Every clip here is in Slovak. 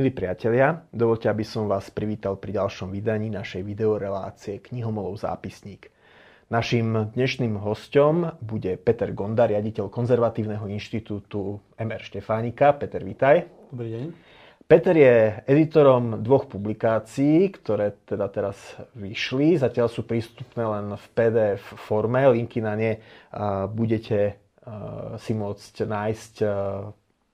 Milí priatelia, dovolte, aby som vás privítal pri ďalšom vydaní našej videorelácie Knihomolov zápisník. Naším dnešným hostom bude Peter Gonda, riaditeľ Konzervatívneho inštitútu MR Štefánika. Peter, vítaj. Dobrý deň. Peter je editorom dvoch publikácií, ktoré teda teraz vyšli. Zatiaľ sú prístupné len v PDF forme. Linky na ne budete si môcť nájsť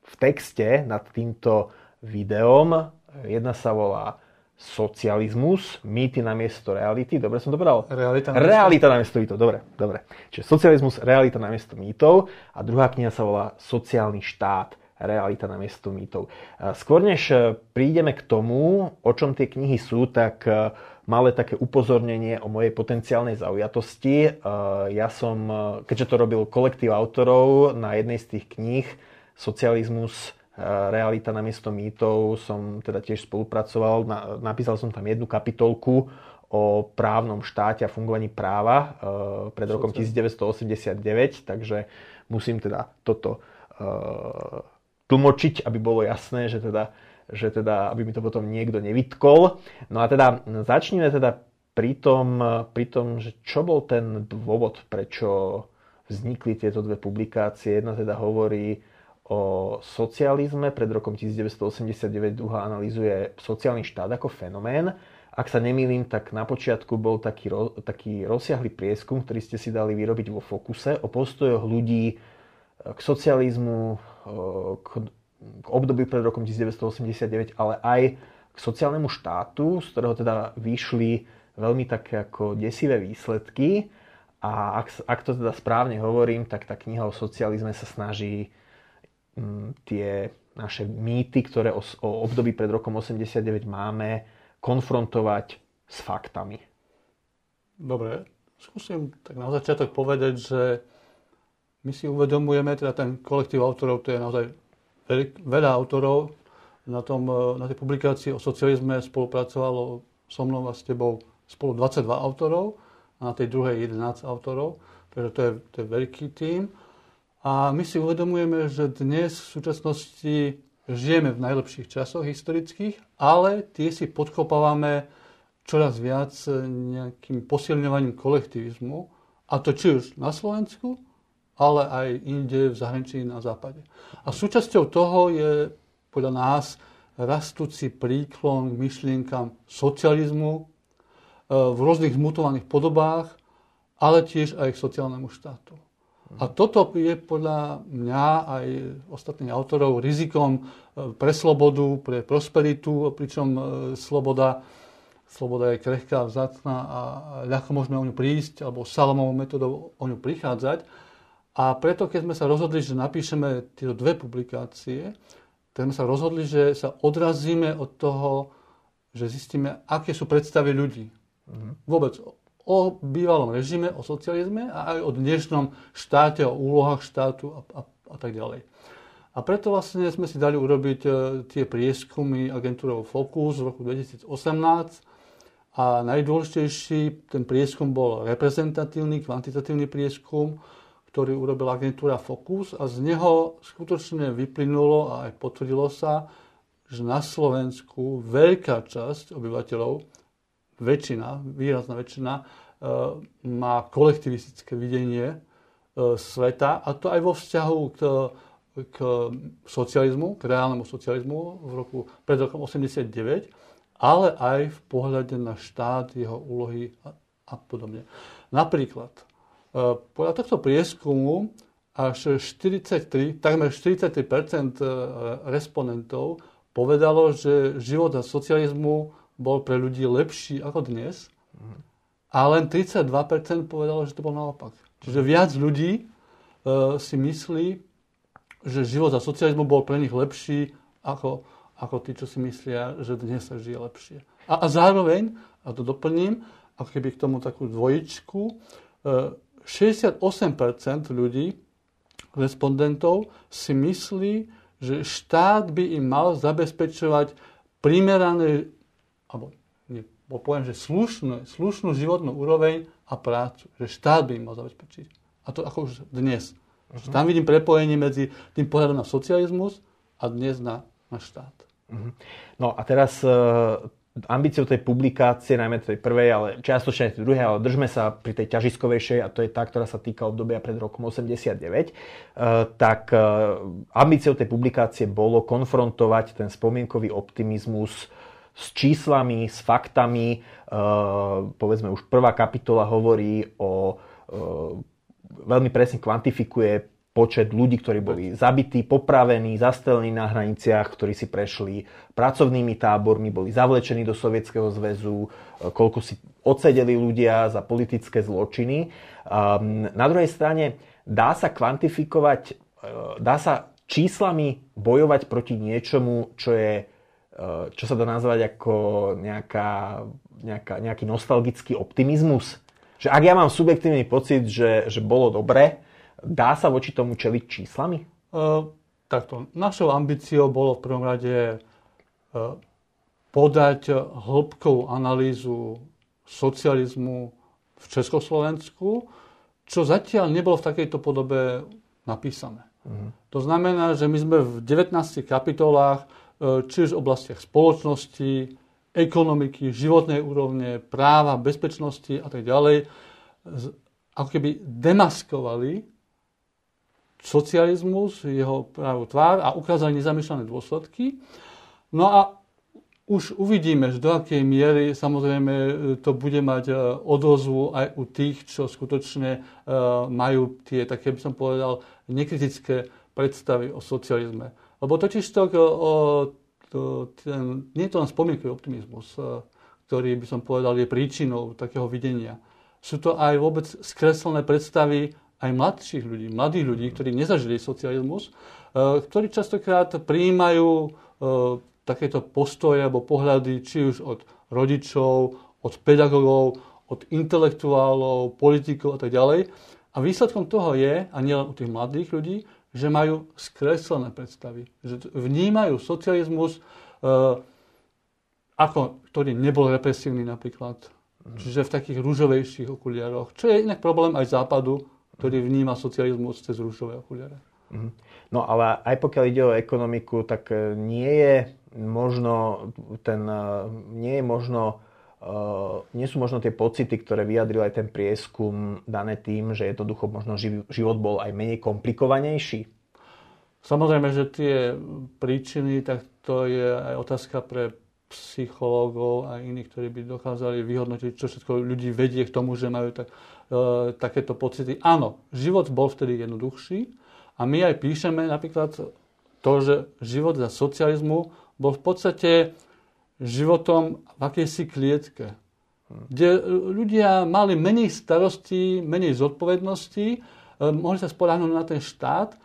v texte nad týmto videom. Jedna sa volá Socializmus, mýty na miesto reality. Dobre som to povedal? Realita na miesto, realita na miesto mýtov. Dobre, dobre. Čiže socializmus, realita na miesto mýtov. A druhá kniha sa volá Sociálny štát, realita na miesto mýtov. Skôr než e, prídeme k tomu, o čom tie knihy sú, tak e, malé také upozornenie o mojej potenciálnej zaujatosti. E, ja som, keďže to robil kolektív autorov na jednej z tých kníh, Socializmus, Realita na miesto mýtov som teda tiež spolupracoval. Napísal som tam jednu kapitolku o právnom štáte a fungovaní práva e, pred rokom 1989, takže musím teda toto e, tlmočiť, aby bolo jasné, že teda, že teda, aby mi to potom niekto nevytkol. No a teda začneme teda pri tom, pri tom, že čo bol ten dôvod, prečo vznikli tieto dve publikácie. Jedna teda hovorí o socializme. Pred rokom 1989 druhá analizuje sociálny štát ako fenomén. Ak sa nemýlim, tak na počiatku bol taký, taký rozsiahly prieskum, ktorý ste si dali vyrobiť vo Fokuse o postojoch ľudí k socializmu, k, k obdobiu pred rokom 1989, ale aj k sociálnemu štátu, z ktorého teda vyšli veľmi také ako desivé výsledky. A ak, ak to teda správne hovorím, tak tá kniha o socializme sa snaží tie naše mýty, ktoré o, o období pred rokom 89 máme, konfrontovať s faktami. Dobre, skúsim tak na začiatok povedať, že my si uvedomujeme, teda ten kolektív autorov, to je naozaj veľa autorov, na, tom, na tej publikácii o socializme spolupracovalo so mnou a s tebou spolu 22 autorov a na tej druhej 11 autorov, takže to je, to je veľký tím. A my si uvedomujeme, že dnes v súčasnosti žijeme v najlepších časoch historických, ale tie si podkopávame čoraz viac nejakým posilňovaním kolektivizmu, a to či už na Slovensku, ale aj inde v zahraničí na západe. A súčasťou toho je podľa nás rastúci príklon k myšlienkam socializmu e, v rôznych zmutovaných podobách, ale tiež aj k sociálnemu štátu. A toto je podľa mňa aj ostatných autorov rizikom e, pre slobodu, pre prosperitu, pričom e, sloboda, sloboda je krehká, vzácná a ľahko môžeme o ňu prísť, alebo salamovou metodou o ňu prichádzať. A preto, keď sme sa rozhodli, že napíšeme tieto dve publikácie, tak sme sa rozhodli, že sa odrazíme od toho, že zistíme, aké sú predstavy ľudí. Mm-hmm. Vôbec o bývalom režime, o socializme a aj o dnešnom štáte, o úlohách štátu a, a, a tak ďalej. A preto vlastne sme si dali urobiť e, tie prieskumy agentúrov Focus v roku 2018 a najdôležitejší ten prieskum bol reprezentatívny, kvantitatívny prieskum, ktorý urobila agentúra Focus a z neho skutočne vyplynulo a aj potvrdilo sa, že na Slovensku veľká časť obyvateľov väčšina, výrazná väčšina, e, má kolektivistické videnie e, sveta a to aj vo vzťahu k, k socializmu, k reálnemu socializmu v roku, pred rokom 89, ale aj v pohľade na štát, jeho úlohy a, a podobne. Napríklad, e, podľa tohto prieskumu až 43, takmer 43% respondentov povedalo, že život za socializmu bol pre ľudí lepší ako dnes. A len 32% povedalo, že to bol naopak. Čiže viac ľudí uh, si myslí, že život za socializmu bol pre nich lepší ako, ako tí, čo si myslia, že dnes sa žije lepšie. A, a zároveň, a to doplním, ako keby k tomu takú dvojičku, uh, e, 68% ľudí, respondentov, si myslí, že štát by im mal zabezpečovať primerané alebo nie, poviem, že slušnú, slušnú životnú úroveň a prácu. Že štát by im mal zabezpečiť. A to ako už dnes. Uh-huh. Tam vidím prepojenie medzi tým pohľadom na socializmus a dnes na, na štát. No a teraz e, ambíciou tej publikácie, najmä tej prvej, ale čiastočne aj tej druhej, ale držme sa pri tej ťažiskovejšej, a to je tá, ktorá sa týka obdobia pred rokom 89, eh, tak eh, ambíciou tej publikácie bolo konfrontovať ten spomienkový optimizmus s číslami, s faktami. Eh, povedzme, už prvá kapitola hovorí o veľmi presne kvantifikuje počet ľudí, ktorí boli zabití, popravení, zastrelení na hraniciach, ktorí si prešli pracovnými tábormi, boli zavlečení do Sovietskeho zväzu, e, koľko si odsedeli ľudia za politické zločiny. Na druhej strane dá sa kvantifikovať, e, dá sa číslami bojovať proti niečomu, čo je e, čo sa dá nazvať ako nejaká, nejaká, nejaký nostalgický optimizmus. Že ak ja mám subjektívny pocit, že, že bolo dobre, Dá sa voči tomu čeliť číslami? Uh, takto. Našou ambíciou bolo v prvom rade uh, podať hĺbkovú analýzu socializmu v Československu, čo zatiaľ nebolo v takejto podobe napísané. Uh-huh. To znamená, že my sme v 19 kapitolách, či už v oblastiach spoločnosti, ekonomiky, životnej úrovne, práva, bezpečnosti a tak ďalej, ako keby demaskovali socializmus, jeho pravú tvár a ukázali nezamýšľané dôsledky. No a už uvidíme, že do akej miery samozrejme to bude mať e, odozvu aj u tých, čo skutočne majú tie, také by som povedal, nekritické predstavy o socializme. Lebo totiž to, o, to ten, nie je to len spomienkový optimizmus, e, ktorý by som povedal je príčinou takého videnia. Sú to aj vôbec skreslené predstavy aj mladších ľudí, mladých ľudí, ktorí nezažili socializmus, e, ktorí častokrát prijímajú e, takéto postoje alebo pohľady či už od rodičov, od pedagogov, od intelektuálov, politikov a tak ďalej. A výsledkom toho je, a nielen u tých mladých ľudí, že majú skreslené predstavy. Že vnímajú socializmus, uh, ako, ktorý nebol represívny napríklad. Čiže v takých rúžovejších okuliaroch. Čo je inak problém aj západu, ktorý vníma socializmus cez rúšové okuliare. Mhm. No ale aj pokiaľ ide o ekonomiku, tak e, nie je možno ten, e, nie je možno e, nie sú možno tie pocity, ktoré vyjadril aj ten prieskum dané tým, že jednoducho možno život bol aj menej komplikovanejší? Samozrejme, že tie príčiny, tak to je aj otázka pre psychológov a iných, ktorí by dokázali vyhodnotiť, čo všetko ľudí vedie k tomu, že majú tak, e, takéto pocity. Áno, život bol vtedy jednoduchší a my aj píšeme napríklad to, že život za socializmu bol v podstate životom v akejsi klietke, kde ľudia mali menej starostí, menej zodpovedností, e, mohli sa spoláhnuť na ten štát, e,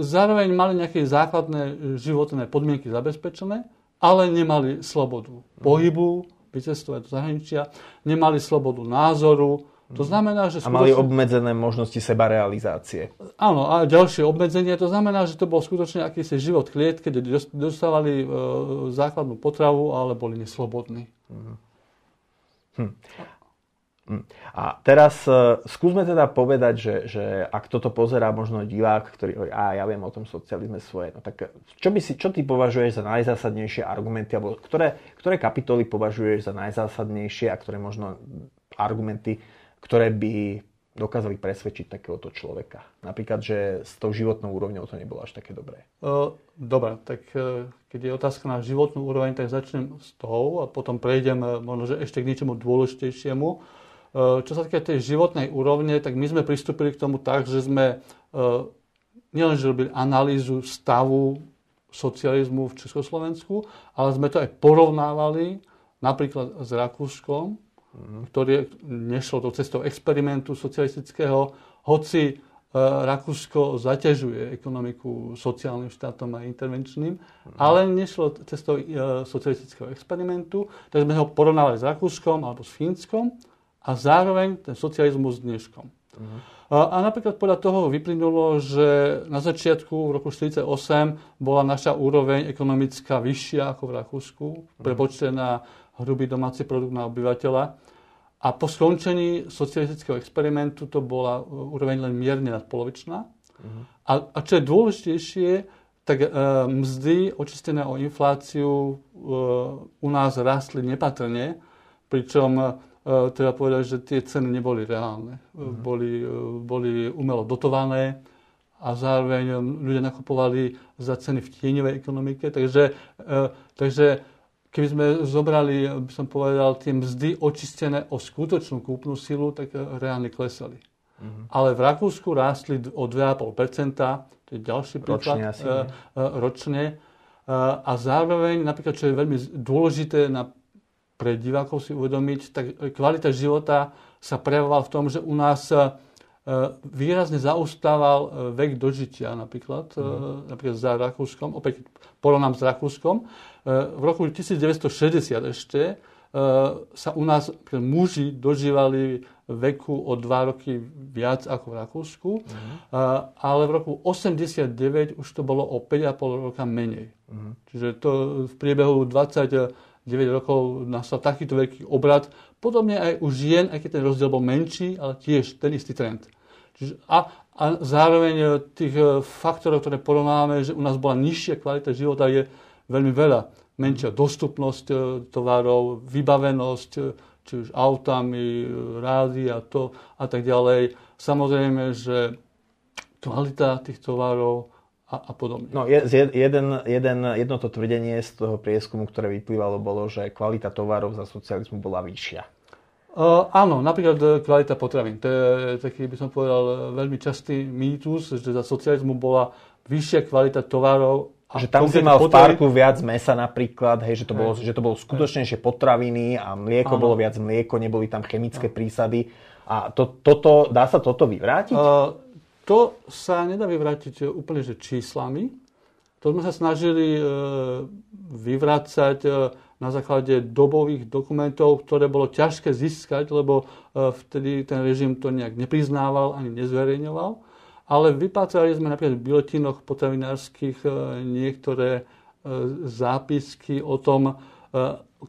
zároveň mali nejaké základné životné podmienky zabezpečené, ale nemali slobodu pohybu, vycestovať do zahraničia, nemali slobodu názoru, to znamená, že... A mali obmedzené možnosti sebarealizácie. Áno, a ďalšie obmedzenie. To znamená, že to bol skutočne akýsi život kliet, keď dostávali e, základnú potravu, ale boli neslobodní. Hm. Hm. A teraz uh, skúsme teda povedať, že, že ak toto pozerá možno divák, ktorý hovorí, a ja viem o tom socializme svoje, no tak čo, by si, čo ty považuješ za najzásadnejšie argumenty, alebo ktoré, ktoré kapitoly považuješ za najzásadnejšie a ktoré možno argumenty, ktoré by dokázali presvedčiť takéhoto človeka? Napríklad, že s tou životnou úrovňou to nebolo až také dobré. Dobre, tak e, keď je otázka na životnú úroveň, tak začnem s tou a potom prejdem e, možno že ešte k niečomu dôležitejšiemu čo sa týka tej životnej úrovne, tak my sme pristúpili k tomu tak, že sme nielenže robili analýzu stavu socializmu v Československu, ale sme to aj porovnávali napríklad s Rakúskom. Ktoré nešlo do cestou experimentu socialistického, hoci eh, Rakúsko zaťažuje ekonomiku sociálnym štátom a intervenčným, mm. ale nešlo cestou socialistického experimentu, tak sme ho porovnávali s Rakúskom alebo s Fínskom a zároveň ten socializmus s dneškom. Uh-huh. A, napríklad podľa toho vyplynulo, že na začiatku v roku 1948 bola naša úroveň ekonomická vyššia ako v Rakúsku, uh-huh. prepočtená hrubý domáci produkt na obyvateľa. A po skončení socialistického experimentu to bola úroveň len mierne nadpolovičná. Uh-huh. A, a čo je dôležitejšie, tak e, mzdy očistené o infláciu e, u nás rastli nepatrne, pričom e, treba povedať, že tie ceny neboli reálne. Mm. Boli, boli umelo dotované a zároveň ľudia nakupovali za ceny v tieňovej ekonomike. Takže, takže keby sme zobrali, by som povedal, tie mzdy očistené o skutočnú kúpnu silu, tak reálne klesali. Mm-hmm. Ale v Rakúsku rástli o 2,5%, to je ďalší príklad, ročne, asi, uh, ročne. Uh, a zároveň, napríklad, čo je veľmi dôležité na, pre divákov si uvedomiť, tak kvalita života sa prejavovala v tom, že u nás výrazne zaustával vek dožitia napríklad, mm. napríklad za Rakúskom, opäť porovnám s Rakúskom. V roku 1960 ešte sa u nás muži dožívali veku o dva roky viac ako v Rakúsku, uh-huh. ale v roku 89 už to bolo o 5,5 roka menej. Uh-huh. Čiže to v priebehu 29 rokov nastal takýto veľký obrad. Podobne aj u žien, aj keď ten rozdiel bol menší, ale tiež ten istý trend. Čiže a, a zároveň e, tých e, faktorov, ktoré porovnáme, že u nás bola nižšia kvalita života, je veľmi veľa. Menšia dostupnosť e, tovarov, vybavenosť, či už autami, rády a to a tak ďalej. Samozrejme, že kvalita tých tovarov a, a podobne. No, jeden, jeden, jedno to tvrdenie z toho prieskumu, ktoré vyplývalo, bolo, že kvalita tovarov za socializmu bola vyššia. Uh, áno, napríklad e, kvalita potravín. To je taký, by som povedal, veľmi častý mýtus, že za socializmu bola vyššia kvalita tovarov a že tam si mal v parku viac mesa napríklad, hej, že, to bolo, že to bolo skutočnejšie potraviny a mlieko ano. bolo viac mlieko, neboli tam chemické prísady. A to, toto, dá sa toto vyvrátiť? Uh, to sa nedá vyvrátiť úplne že číslami. To sme sa snažili uh, vyvrácať uh, na základe dobových dokumentov, ktoré bolo ťažké získať, lebo vtedy ten režim to nejak nepriznával ani nezverejňoval ale vypácali sme napríklad v biletinoch potravinárskych niektoré zápisky o tom,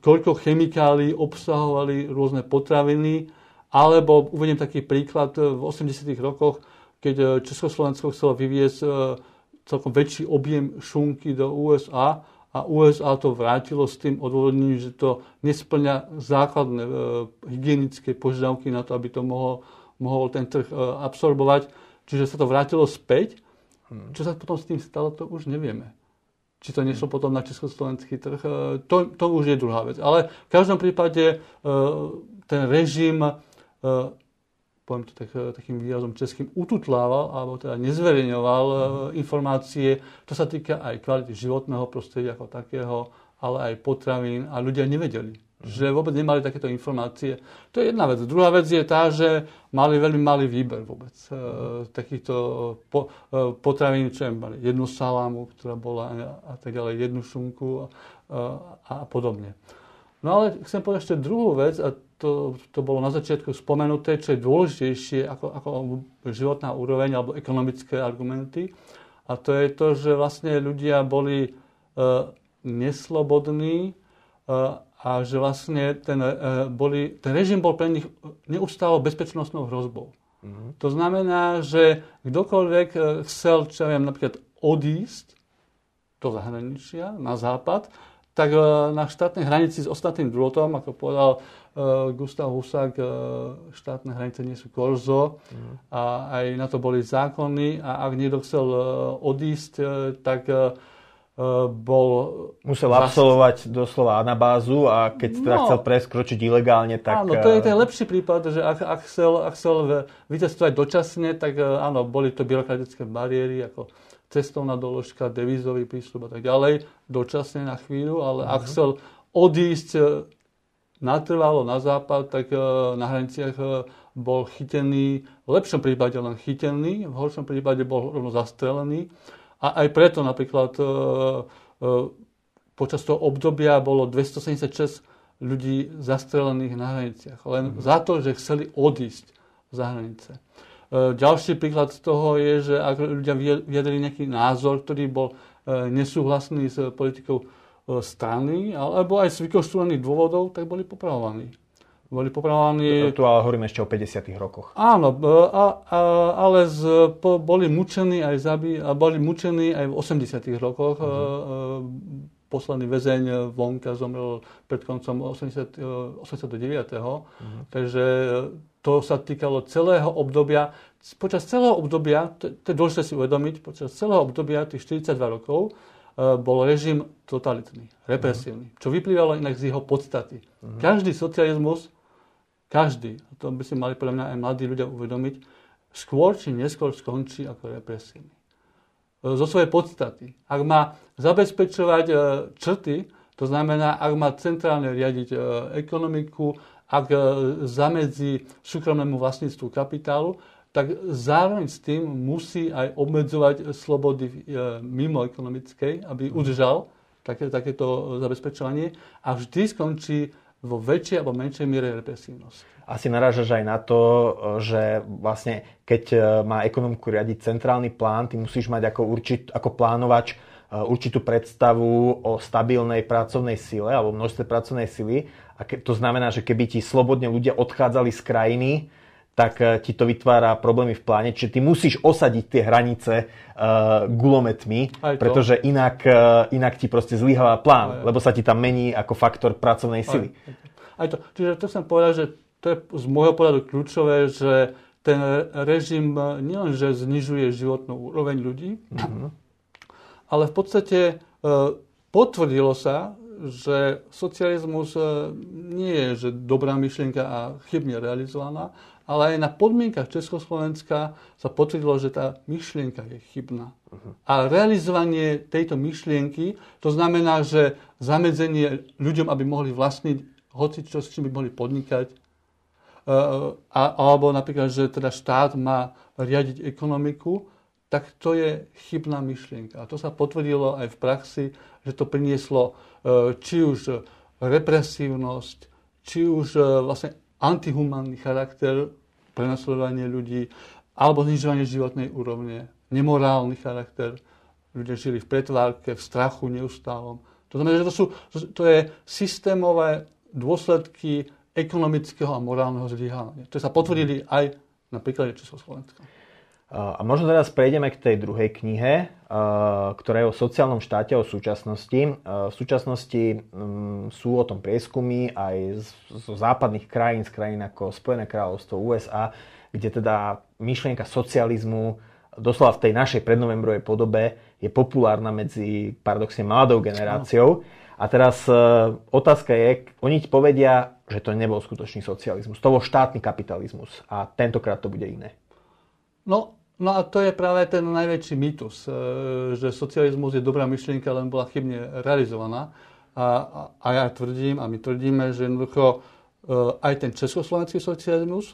koľko chemikálií obsahovali rôzne potraviny, alebo uvediem taký príklad, v 80. rokoch, keď Československo chcelo vyviesť celkom väčší objem šunky do USA a USA to vrátilo s tým odvodnením, že to nesplňa základné hygienické požiadavky na to, aby to mohol, mohol ten trh absorbovať Čiže sa to vrátilo späť. Hmm. Čo sa potom s tým stalo, to už nevieme. Či to nešlo hmm. potom na československý trh, e, to, to už je druhá vec. Ale v každom prípade e, ten režim, e, poviem to tak, takým výrazom českým, ututlával, alebo teda nezverejňoval hmm. informácie. To sa týka aj kvality životného prostredia ako takého, ale aj potravín a ľudia nevedeli že vôbec nemali takéto informácie. To je jedna vec. Druhá vec je tá, že mali veľmi malý výber vôbec e, takýchto po, potravín, čo mali jednu salámu, ktorá bola a tak ďalej, jednu šunku a, a, a podobne. No ale chcem povedať ešte druhú vec, a to, to bolo na začiatku spomenuté, čo je dôležitejšie ako, ako životná úroveň alebo ekonomické argumenty. A to je to, že vlastne ľudia boli e, neslobodní, e, a že vlastne ten, e, boli, ten režim bol pre nich neustále bezpečnostnou hrozbou. Mm-hmm. To znamená, že kdokoľvek e, chcel, čo ja viem, napríklad odísť do zahraničia, na západ, tak e, na štátnej hranici s ostatným drôtom, ako povedal Gustav Husák, štátne hranice nie sú korzo mm. a aj na to boli zákony a ak niekto chcel odísť, tak bol... Musel absolvovať doslova anabázu a keď teda no, chcel preskročiť ilegálne, tak... Áno, to je ten lepší prípad, že ak, ak, chcel, ak chcel vycestovať dočasne, tak áno, boli to byrokratické bariéry, ako cestovná doložka, devízový prístup a tak ďalej, dočasne na chvíľu, ale uh-huh. ak mhm. chcel odísť natrvalo na západ, tak e, na hraniciach bol chytený, v lepšom prípade len chytený, v horšom prípade bol rovno zastrelený. A aj preto napríklad e, e, počas toho obdobia bolo 276 ľudí zastrelených na hraniciach. Len mm. za to, že chceli odísť za hranice. E, ďalší príklad z toho je, že ak ľudia vyjadrili nejaký názor, ktorý bol nesúhlasný s politikou strany, alebo aj z vykonštruovaných dôvodov, tak boli popravovaní. boli popravovaní... Tu ale hovoríme ešte o 50 rokoch. Áno, a, a, ale z, po, boli mučení aj zabi, a boli mučení aj v 80 rokoch. Uh-huh. Posledný väzeň Vonka zomrel pred koncom 80, 89. Uh-huh. Takže to sa týkalo celého obdobia. Počas celého obdobia, to, to je dôležité si uvedomiť, počas celého obdobia tých 42 rokov bol režim totalitný, represívny, čo vyplývalo inak z jeho podstaty. Uh-huh. Každý socializmus každý, to by si mali podľa mňa aj mladí ľudia uvedomiť, skôr či neskôr skončí ako represívny. E, zo svojej podstaty. Ak má zabezpečovať e, črty, to znamená, ak má centrálne riadiť e, ekonomiku, ak zamedzí súkromnému vlastníctvu kapitálu, tak zároveň s tým musí aj obmedzovať slobody mimo ekonomickej, aby udržal také, takéto zabezpečovanie a vždy skončí vo väčšej alebo menšej miere represívnosti. Asi narážaš aj na to, že vlastne keď e, má ekonomiku riadiť centrálny plán, ty musíš mať ako, určit, ako plánovač e, určitú predstavu o stabilnej pracovnej sile alebo množstve pracovnej sily. A ke, to znamená, že keby ti slobodne ľudia odchádzali z krajiny, tak e, ti to vytvára problémy v pláne. Čiže ty musíš osadiť tie hranice uh, gulometmi, pretože inak, uh, inak ti proste zlyháva plán, aj, lebo sa ti tam mení ako faktor pracovnej sily. Aj, aj to. Čiže to som povedal, že to je z môjho pohľadu kľúčové, že ten režim nielenže znižuje životnú úroveň ľudí, mm-hmm. Ale v podstate uh, potvrdilo sa, že socializmus nie je že dobrá myšlienka a chybne realizovaná, ale aj na podmienkach Československa sa potvrdilo, že tá myšlienka je chybná. Uh-huh. A realizovanie tejto myšlienky, to znamená, že zamedzenie ľuďom, aby mohli vlastniť hoci čo, s čím by mohli podnikať, uh, a, alebo napríklad, že teda štát má riadiť ekonomiku, tak to je chybná myšlienka. A to sa potvrdilo aj v praxi, že to prinieslo uh, či už represívnosť, či už uh, vlastne antihumánny charakter, prenasledovanie ľudí, alebo znižovanie životnej úrovne, nemorálny charakter. Ľudia žili v pretvárke, v strachu neustálom. To znamená, že to, sú, to je systémové dôsledky ekonomického a morálneho zlyhania. To sa potvrdili aj na príklade Československa. A možno teraz prejdeme k tej druhej knihe, ktorá je o sociálnom štáte, o súčasnosti. V súčasnosti mm, sú o tom prieskumy aj zo západných krajín, z krajín ako Spojené kráľovstvo, USA, kde teda myšlienka socializmu doslova v tej našej prednovembrovej podobe je populárna medzi paradoxne mladou generáciou. A teraz e, otázka je, oni ti povedia, že to nebol skutočný socializmus, to bol štátny kapitalizmus a tentokrát to bude iné. No, No a to je práve ten najväčší mýtus, e, že socializmus je dobrá myšlienka, len bola chybne realizovaná. A, a ja tvrdím, a my tvrdíme, že jednoducho e, aj ten československý socializmus,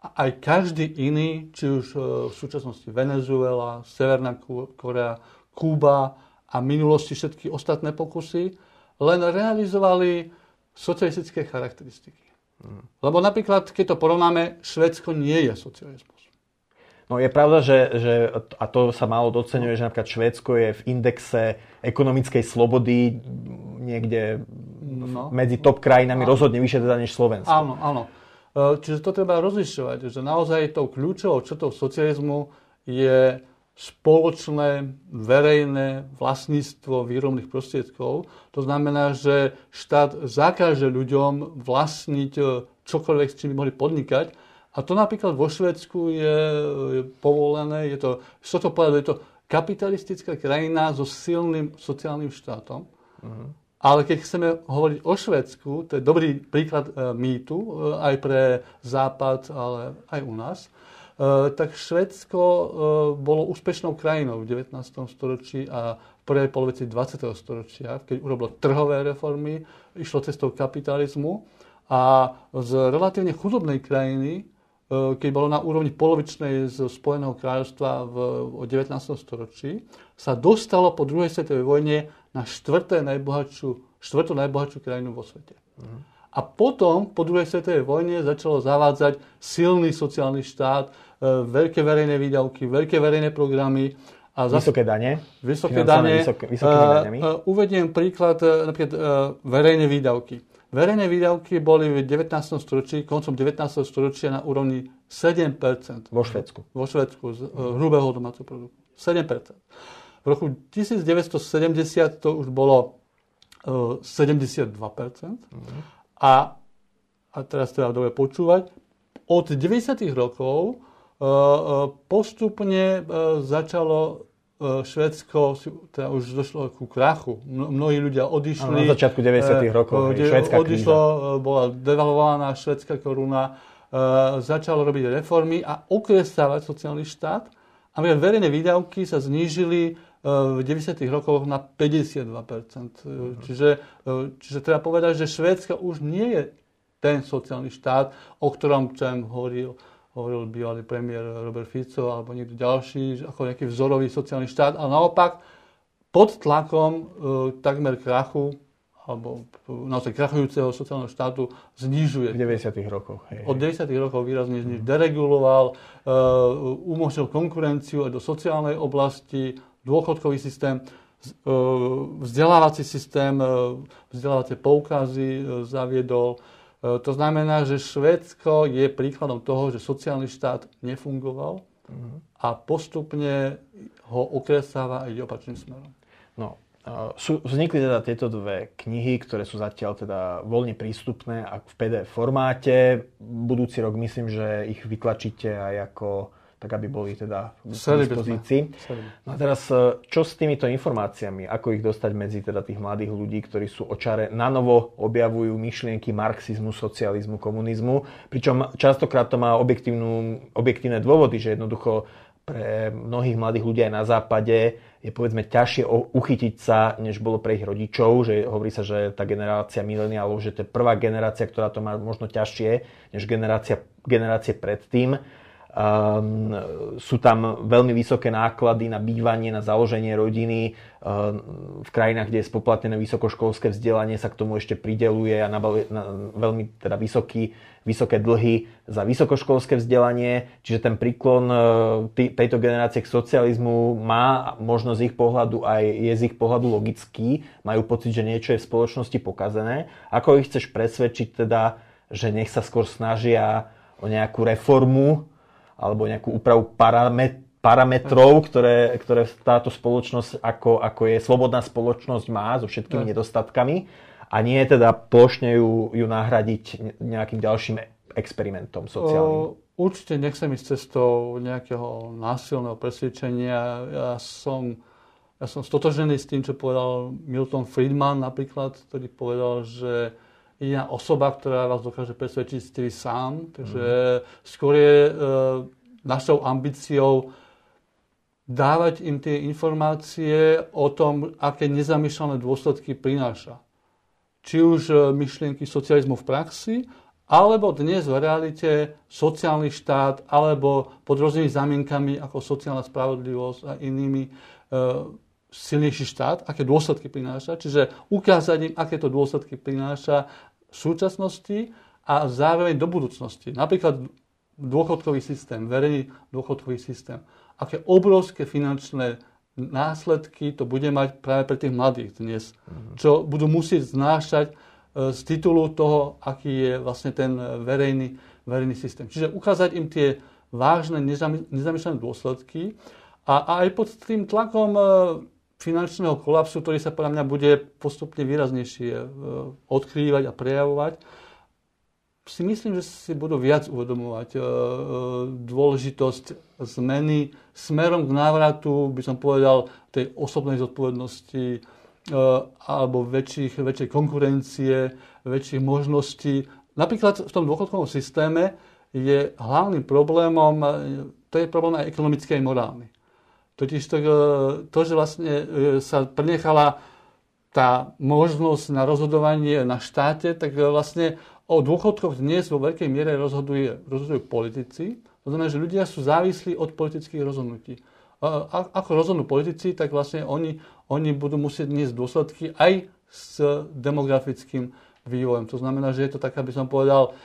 a aj každý iný, či už e, v súčasnosti Venezuela, Severná Korea, Kúba a v minulosti všetky ostatné pokusy, len realizovali socialistické charakteristiky. Hmm. Lebo napríklad, keď to porovnáme, Švedsko nie je socializmus. No je pravda, že, že a to sa málo docenuje, že napríklad Švédsko je v indexe ekonomickej slobody niekde no. medzi top krajinami áno. rozhodne vyššie teda než Slovensko. Áno, áno. E, čiže to treba rozlišovať, že naozaj tou kľúčovou črtou socializmu je spoločné verejné vlastníctvo výrobných prostriedkov. To znamená, že štát zakáže ľuďom vlastniť e, čokoľvek, s čím by mohli podnikať, a to napríklad vo Švedsku je, povolené, je to, čo to povedať, je to kapitalistická krajina so silným sociálnym štátom. Uh-huh. Ale keď chceme hovoriť o Švedsku, to je dobrý príklad e, mýtu, e, aj pre Západ, ale aj u nás, e, tak Švedsko e, bolo úspešnou krajinou v 19. storočí a v prvej polovici 20. storočia, keď urobilo trhové reformy, išlo cestou kapitalizmu a z relatívne chudobnej krajiny keď bolo na úrovni polovičnej z Spojeného kráľovstva v, v 19. storočí, sa dostalo po druhej svetovej vojne na štvrté najbohatšiu, štvrtú najbohatšiu krajinu vo svete. Uh-huh. A potom, po druhej svetovej vojne, začalo zavádzať silný sociálny štát, e, veľké verejné výdavky, veľké verejné programy. A zase, vysoké dane. Vysoké dane. Vysoké, vysokými Uh, uvediem príklad, napríklad uh, verejné výdavky. Verejné výdavky boli v 19. storočí, koncom 19. storočia na úrovni 7%. Vo Švedsku. Vo Švedsku z uh, hrubého domáceho produktu. 7%. V roku 1970 to už bolo uh, 72%. Mm-hmm. A, a teraz treba dobre počúvať, od 90. rokov uh, postupne začalo E, Švedsko teda už došlo ku krachu. Mnohí ľudia odišli. Na začiatku 90. E, rokov. De, odišlo, kríza. bola devalvovaná švedská koruna, e, začalo robiť reformy a okresávať sociálny štát. A verejné výdavky sa znížili v 90. rokoch na 52%. Mhm. Čiže, čiže treba povedať, že Švédska už nie je ten sociálny štát, o ktorom Čem hovoril hovoril bývalý premiér Robert Fico alebo niekto ďalší, ako nejaký vzorový sociálny štát, ale naopak pod tlakom e, takmer krachu alebo naozaj krachujúceho sociálneho štátu znižuje. V 90. rokoch. Hej, Od 90. rokov výrazne znižuje. Dereguloval, e, umožnil konkurenciu aj do sociálnej oblasti, dôchodkový systém, e, vzdelávací systém, e, vzdelávacie poukazy e, zaviedol, E, to znamená, že Švédsko je príkladom toho, že sociálny štát nefungoval a postupne ho okresáva a ide opačným smerom. No, e, sú, vznikli teda tieto dve knihy, ktoré sú zatiaľ teda voľne prístupné a v PDF formáte. Budúci rok myslím, že ich vytlačíte aj ako tak aby boli teda v dispozícii. No a teraz, e, čo s týmito informáciami? Ako ich dostať medzi teda tých mladých ľudí, ktorí sú očare, na novo objavujú myšlienky marxizmu, socializmu, komunizmu, pričom častokrát to má objektívne dôvody, že jednoducho pre mnohých mladých ľudí aj na západe je povedzme ťažšie uchytiť sa, než bolo pre ich rodičov, že hovorí sa, že tá generácia mileniálov, že to je prvá generácia, ktorá to má možno ťažšie, než generácia, generácie predtým. Um, sú tam veľmi vysoké náklady na bývanie, na založenie rodiny. Um, v krajinách, kde je spoplatnené vysokoškolské vzdelanie, sa k tomu ešte prideluje a na, na veľmi teda vysoký, vysoké dlhy za vysokoškolské vzdelanie. Čiže ten príklon uh, tejto generácie k socializmu má možno z ich pohľadu aj je z ich pohľadu logický. Majú pocit, že niečo je v spoločnosti pokazené. Ako ich chceš presvedčiť teda, že nech sa skôr snažia o nejakú reformu alebo nejakú úpravu paramet, parametrov, ktoré, ktoré táto spoločnosť ako, ako je slobodná spoločnosť má so všetkými no. nedostatkami a nie teda plošne ju, ju nahradiť nejakým ďalším experimentom sociálnym. O, určite nechcem ísť cestou nejakého násilného presvedčenia. Ja som, ja som stotožený s tým, čo povedal Milton Friedman napríklad, ktorý povedal, že jediná osoba, ktorá vás dokáže presvedčiť, ste vy sám. Takže mm. skôr je e, našou ambíciou dávať im tie informácie o tom, aké nezamýšľané dôsledky prináša. Či už e, myšlienky socializmu v praxi, alebo dnes v realite sociálny štát, alebo pod rôznymi zamienkami ako sociálna spravodlivosť a inými e, silnejší štát, aké dôsledky prináša. Čiže ukázať im, aké to dôsledky prináša súčasnosti a zároveň do budúcnosti. Napríklad dôchodkový systém, verejný dôchodkový systém. Aké obrovské finančné následky to bude mať práve pre tých mladých dnes, mm-hmm. čo budú musieť znášať e, z titulu toho, aký je vlastne ten verejný, verejný systém. Čiže ukázať im tie vážne nezamýšľané dôsledky a, a aj pod tým tlakom e, finančného kolapsu, ktorý sa podľa mňa bude postupne výraznejšie e, odkrývať a prejavovať, si myslím, že si budú viac uvedomovať e, e, dôležitosť zmeny smerom k návratu, by som povedal, tej osobnej zodpovednosti alebo väčších, väčšej konkurencie, väčších možností. Napríklad v tom dôchodkovom systéme je hlavným problémom, to je problém aj ekonomický, aj morálny. Totiž to, to, že vlastne sa prenechala tá možnosť na rozhodovanie na štáte, tak vlastne o dôchodkoch dnes vo veľkej miere rozhoduje, rozhodujú politici. To znamená, že ľudia sú závislí od politických rozhodnutí. A, ako rozhodnú politici, tak vlastne oni, oni budú musieť niesť dôsledky aj s demografickým vývojom. To znamená, že je to tak, aby som povedal,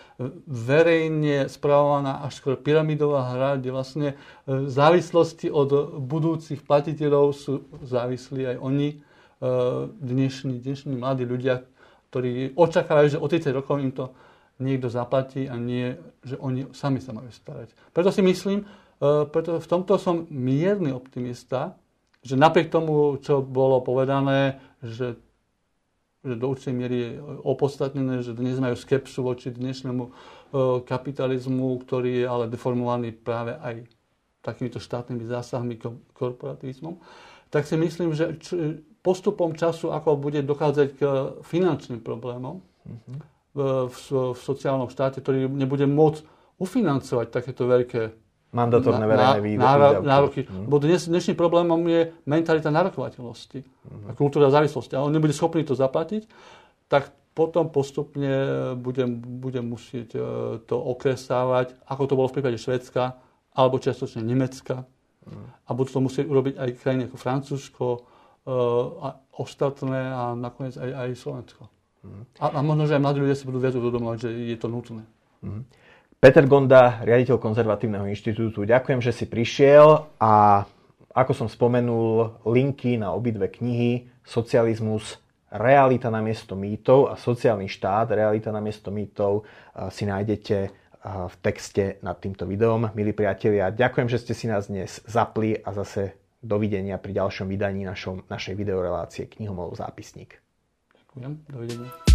verejne správovaná až skôr pyramidová hra, kde vlastne v závislosti od budúcich platiteľov sú závislí aj oni, e, dnešní, dnešní mladí ľudia, ktorí očakávajú, že o 30 rokov im to niekto zaplatí a nie, že oni sami sa majú starať. Preto si myslím, e, preto v tomto som mierny optimista, že napriek tomu, čo bolo povedané, že, že do určitej miery je opodstatnené, že dnes majú skepsu voči dnešnému e, kapitalizmu, ktorý je ale deformovaný práve aj takýmito štátnymi zásahmi, korporativizmom, tak si myslím, že postupom času, ako bude dochádzať k finančným problémom, mm-hmm v, v sociálnom štáte, ktorý nebude môcť ufinancovať takéto veľké mandatórne verejné výdavky. nároky. Hmm. Bo dnes, dnešným problémom je mentalita nárokovateľnosti hmm. a kultúra závislosti. A on nebude schopný to zaplatiť, tak potom postupne budem, budem musieť e, to okresávať, ako to bolo v prípade Švedska alebo čiastočne Nemecka. Hmm. A budú to musieť urobiť aj krajiny ako Francúzsko e, a ostatné a nakoniec aj, aj Slovensko. A, a možno, že aj mladí ľudia si budú viac uvedomovať, že je to nutné. Mm. Peter Gonda, riaditeľ Konzervatívneho inštitútu, ďakujem, že si prišiel a ako som spomenul, linky na obidve knihy Socializmus, realita na miesto mýtov a sociálny štát, realita na miesto mýtov si nájdete v texte nad týmto videom. Milí priatelia, ďakujem, že ste si nás dnes zapli a zase dovidenia pri ďalšom vydaní našom, našej videorelácie Knihomolov zápisník. Ďakujem. Dovidenia.